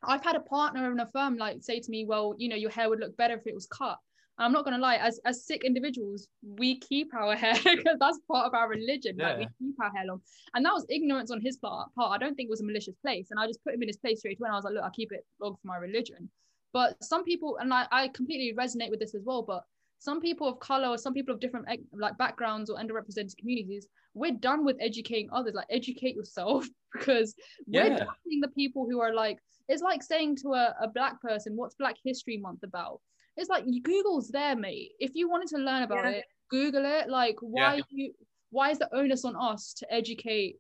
i've had a partner in a firm like say to me well you know your hair would look better if it was cut i'm not going to lie as as Sikh individuals we keep our hair because that's part of our religion like we keep our hair long. And that was ignorance on his part part. I don't think it was a malicious place and i just put him in his place straight away and i was like look i keep it long for my religion. But some people and I, I completely resonate with this as well but some people of color or some people of different like backgrounds or underrepresented communities we're done with educating others like educate yourself because we're Yeah. judging the people who are like it's like saying to a, a black person what's black history month about it's like google's there mate. If you wanted to learn about Yeah. it google it. Like why you why is the onus on us to educate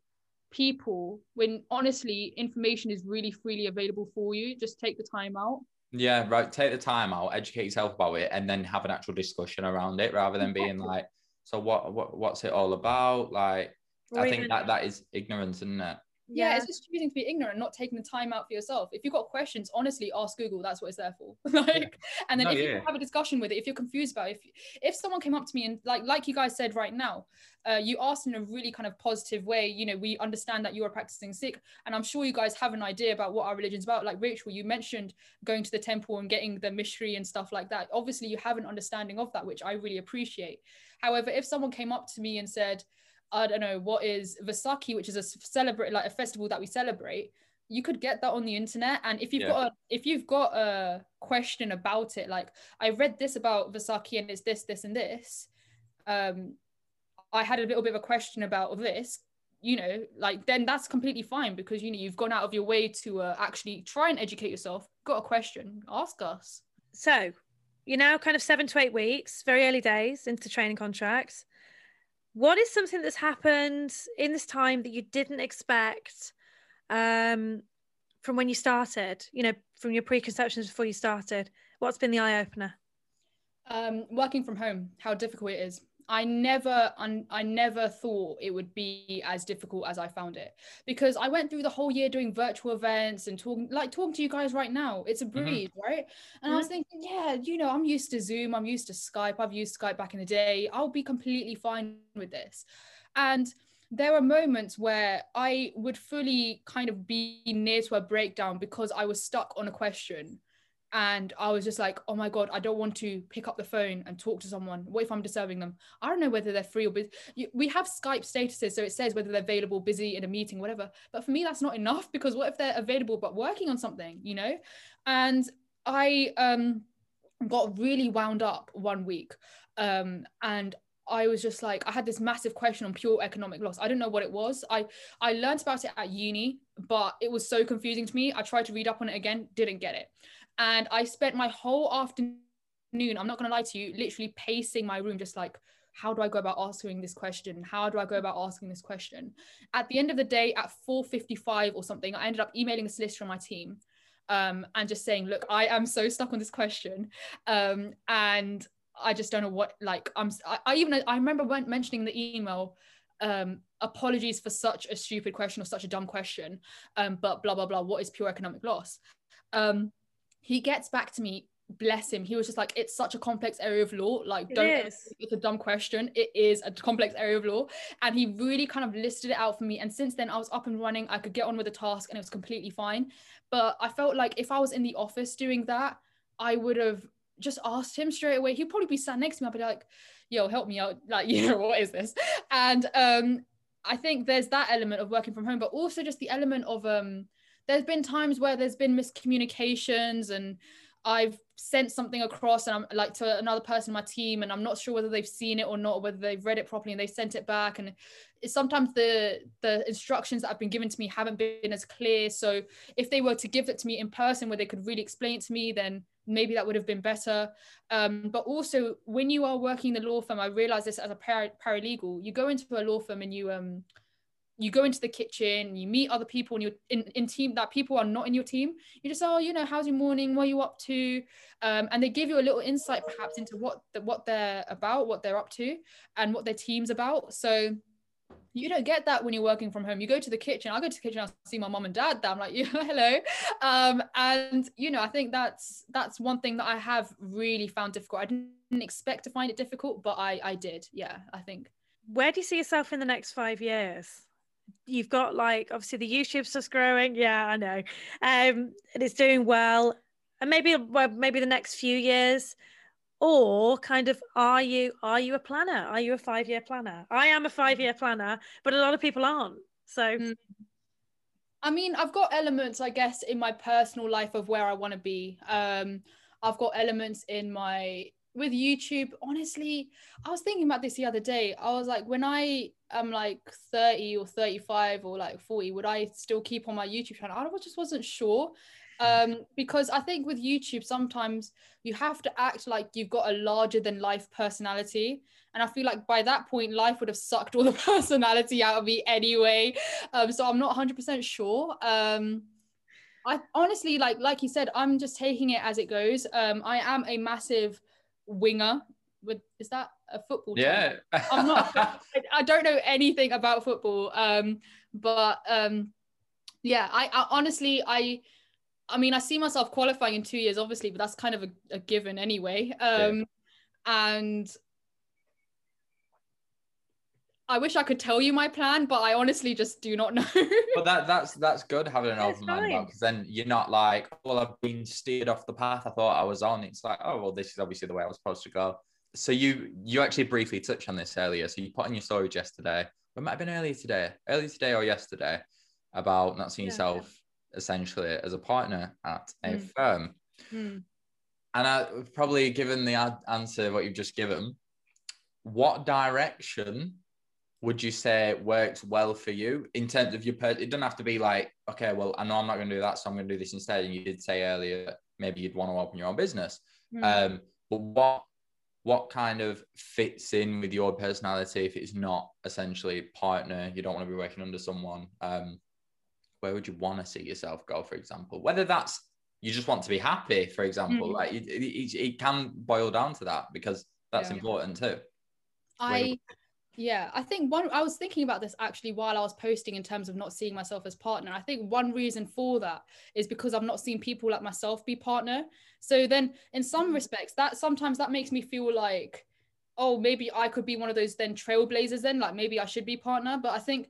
people when honestly information is really freely available for you? Just take the time out. Yeah right. Take the time out educate yourself about it and then have an actual discussion around it rather than being like so what, what what's it all about? Like Or i think that that is ignorance isn't it yeah, it's just choosing to be ignorant not taking the time out for yourself. If you've got questions honestly ask google that's what it's there for. Like and then No, if you have a discussion with it if you're confused about it if if someone came up to me and like like you guys said right now uh, you asked in a really kind of positive way you know we understand that you are practicing sikh and i'm sure you guys have an idea about what our religion's about. Like rachel you mentioned going to the temple and getting the mystery and stuff like that. Obviously you have an understanding of that which i really appreciate. However if someone came up to me and said I don't know what is Vaisakhi, which is a celebrate like a festival that we celebrate. You could get that on the internet, and if you've Yeah. got a if you've got a question about it, like I read this about Vaisakhi and it's this, this, and this. Um, I had a little bit of a question about this. You know, like then that's completely fine because you know you've gone out of your way to uh, actually try and educate yourself. Got a question? Ask us. So you're now kind of seven to eight weeks, very early days into training contracts. What is something that's happened in this time that you didn't expect um, from when you started? You know, from your preconceptions before you started. What's been the eye opener? um working from home how difficult it is i never un- i never thought it would be as difficult as i found it. Because i went through the whole year doing virtual events and talking like talking to you guys right now. It's a mm-hmm. breeze right? And i was mm-hmm. thinking yeah you know i'm used to zoom i'm used to skype i've used skype back in the day. I'll be completely fine with this. And there were moments where I would fully kind of be near to a breakdown because I was stuck on a question and I was just like, oh my God, I don't want to pick up the phone and talk to someone. What if I'm disturbing them? I don't know whether they're free or busy. We have Skype statuses, so it says whether they're available, busy, in a meeting, whatever. But for me, that's not enough because what if they're available but working on something, you know? And I um, got really wound up one week. Um, and I was just like, I had this massive question on pure economic loss. I don't know what it was. I I learned about it at uni, but it was so confusing to me. I tried to read up on it again, didn't get it. And I spent my whole afternoon, I'm not gonna lie to you, literally pacing my room, just like, how do I go about answering this question? How do I go about asking this question? At the end of the day, at 4:55 or something, I ended up emailing a solicitor on my team. Um, and just saying, look, I am so stuck on this question. Um, and I just don't know what like I'm I, I even I remember when mentioning the email um apologies for such a stupid question or such a dumb question um but blah blah blah what is pure economic loss um he gets back to me bless him he was just like it's such a complex area of law like It don't is. it's a dumb question it is a complex area of law and he really kind of listed it out for me and since then I was up and running I could get on with the task and it was completely fine but I felt like if I was in the office doing that I would have just asked him straight away. He'd probably be sat next to me. I'd be like, yo, help me out. Like, you know, what is this? And um, I think there's that element of working from home, but also just the element of um, there's been times where there's been miscommunications and I've sent something across and I'm like to another person in my team and I'm not sure whether they've seen it or not, or whether they've read it properly and they sent it back. And sometimes the the instructions that have been given to me haven't been as clear. So if they were to give it to me in person where they could really explain it to me, then maybe that would have been better. Um, but also when you are working in the law firm, I realized this as a para- paralegal, you go into a law firm and you um you go into the kitchen, you meet other people and you're in, in team that people are not in your team. You just, oh, you know, how's your morning? What are you up to? Um, and they give you a little insight perhaps into what the, what they're about, what they're up to, and what their team's about. So you don't get that when you're working from home. You go to the kitchen. I go to the kitchen. I see my mom and dad. I'm like, yeah, hello. Um, and you know, I think that's that's one thing that I have really found difficult. I didn't expect to find it difficult, but I I did. Yeah, I think. Where do you see yourself in the next five years? You've got like obviously the YouTube stuff's growing. Yeah, I know. Um, and it's doing well. And maybe well, maybe the next few years, or kind of are you are you a planner? Are you a five year planner? I am a five year planner, but a lot of people aren't. So. Mm. I mean, I've got elements, I guess, in my personal life of where I want to be. Um, I've got elements in my with YouTube, honestly, I was thinking about this the other day. I was like, when I am like 30 or 35 or like 40, would I still keep on my YouTube channel? I just wasn't sure. Um, because I think with YouTube, sometimes you have to act like you've got a larger than life personality. And I feel like by that point, life would have sucked all the personality out of me anyway. Um, so I'm not 100% sure. Um, I honestly like like you said, I'm just taking it as it goes. Um, I am a massive winger. With is that a football? Yeah, I'm not. I, don't know anything about football. Um, but um, yeah, I, I honestly I. I mean, I see myself qualifying in two years, obviously, but that's kind of a, a given anyway. Um, yeah. And I wish I could tell you my plan, but I honestly just do not know. but that that's that's good having an open mind because then you're not like, well, I've been steered off the path I thought I was on. It's like, oh well, this is obviously the way I was supposed to go. So you you actually briefly touched on this earlier. So you put on your stories yesterday. It might have been earlier today, earlier today or yesterday, about not seeing yeah, yourself essentially as a partner at a mm. firm. Mm. And I probably given the ad- answer what you've just given, what direction would you say works well for you in terms of your per- it doesn't have to be like okay well i know i'm not going to do that so i'm going to do this instead and you did say earlier that maybe you'd want to open your own business mm. um but what what kind of fits in with your personality if it's not essentially partner you don't want to be working under someone um where would you want to see yourself go for example whether that's you just want to be happy for example mm. like it, it, it, can boil down to that because that's yeah. important too i yeah, I think one, I was thinking about this actually while I was posting in terms of not seeing myself as partner. I think one reason for that is because I've not seen people like myself be partner. So then in some mm-hmm. respects, that sometimes that makes me feel like, oh, maybe I could be one of those then trailblazers then, like maybe I should be partner. But I think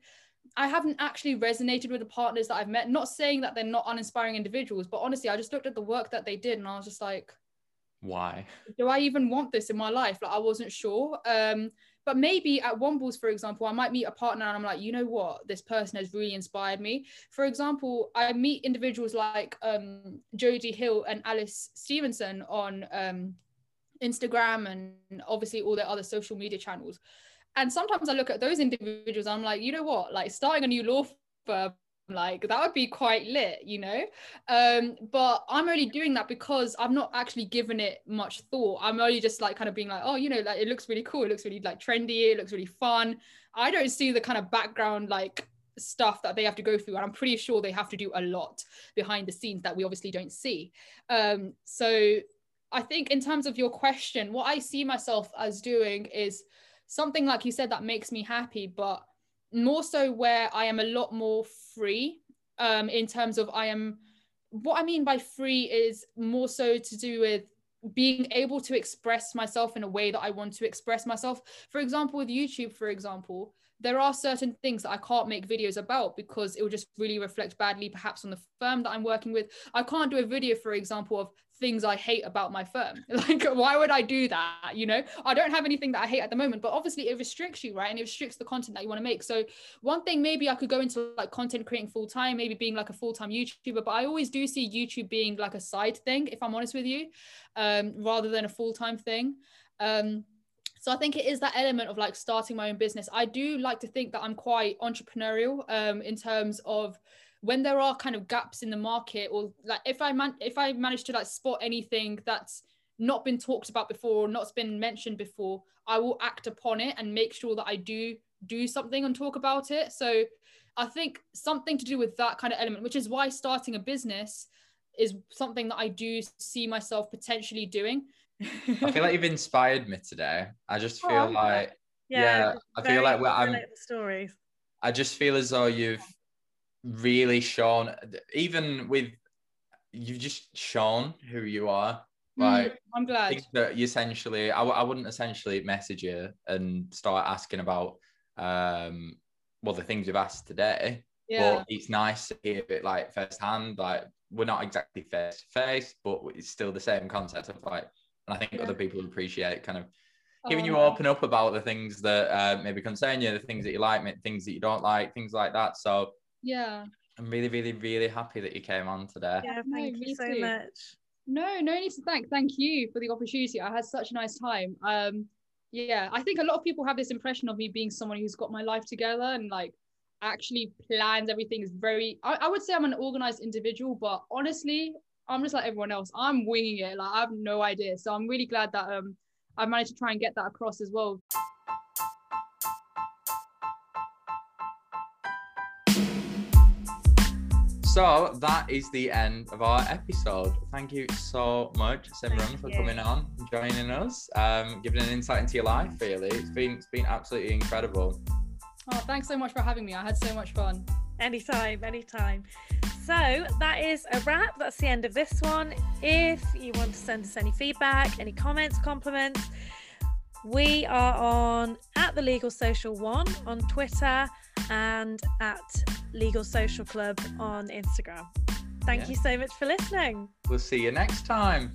I haven't actually resonated with the partners that I've met. Not saying that they're not uninspiring individuals, but honestly, I just looked at the work that they did and I was just like, why do I even want this in my life? Like I wasn't sure. Um, but maybe at Wombles, for example, I might meet a partner and I'm like, you know what, this person has really inspired me. For example, I meet individuals like um, Jodie Hill and Alice Stevenson on um, Instagram and obviously all their other social media channels. And sometimes I look at those individuals, I'm like, you know what, like starting a new law firm like that would be quite lit you know? Um but i'm only doing that because i've not actually given it much thought. I'm only just like kind of being like oh you know like it looks really cool. It looks really like trendy. It looks really fun. I don't see the kind of background like stuff that they have to go through and i'm pretty sure they have to do a lot behind the scenes that we obviously don't see. Um so i think in terms of your question what i see myself as doing is something like you said that makes me happy but more so where I am a lot more free um, in terms of I am what I mean by free is more so to do with being able to express myself in a way that I want to express myself. For example, with YouTube, for example, there are certain things that I can't make videos about because it will just really reflect badly, perhaps on the firm that I'm working with. I can't do a video, for example, of things I hate about my firm. Like, why would I do that? You know, I don't have anything that I hate at the moment, but obviously it restricts you, right? And it restricts the content that you want to make. So, one thing maybe I could go into like content creating full time, maybe being like a full time YouTuber, but I always do see YouTube being like a side thing, if I'm honest with you, um, rather than a full time thing. Um, so I think it is that element of like starting my own business. I do like to think that I'm quite entrepreneurial um, in terms of when there are kind of gaps in the market or like if I man if I manage to like spot anything that's not been talked about before or not been mentioned before, I will act upon it and make sure that I do do something and talk about it. So I think something to do with that kind of element, which is why starting a business is something that I do see myself potentially doing I feel like you've inspired me today. I just feel oh, like yeah, yeah I feel like well, I'm stories. I just feel as though you've really shown, even with you've just shown who you are. Mm, like, mm, I'm glad that you essentially, I, I wouldn't essentially message you and start asking about, um, well, the things you've asked today. Yeah. But it's nice to hear it like firsthand. Like, we're not exactly face to face, but it's still the same concept of like and I think yeah. other people appreciate kind of giving oh, you open up about the things that uh, maybe concern you, the things that you like, things that you don't like, things like that. So yeah, I'm really, really, really happy that you came on today. Yeah, thank no, you so too. much. No, no need to thank. Thank you for the opportunity. I had such a nice time. Um, yeah, I think a lot of people have this impression of me being someone who's got my life together and like actually plans everything is very I, I would say I'm an organized individual, but honestly, I'm just like everyone else. I'm winging it. Like I have no idea. So I'm really glad that um I managed to try and get that across as well. So that is the end of our episode. Thank you so much, Simran, for coming on joining us, um, giving an insight into your life. Really, it's been it's been absolutely incredible. Oh, thanks so much for having me. I had so much fun. Anytime, anytime. So that is a wrap. That's the end of this one. If you want to send us any feedback, any comments, compliments, we are on at the Legal Social One on Twitter and at Legal Social Club on Instagram. Thank yeah. you so much for listening. We'll see you next time.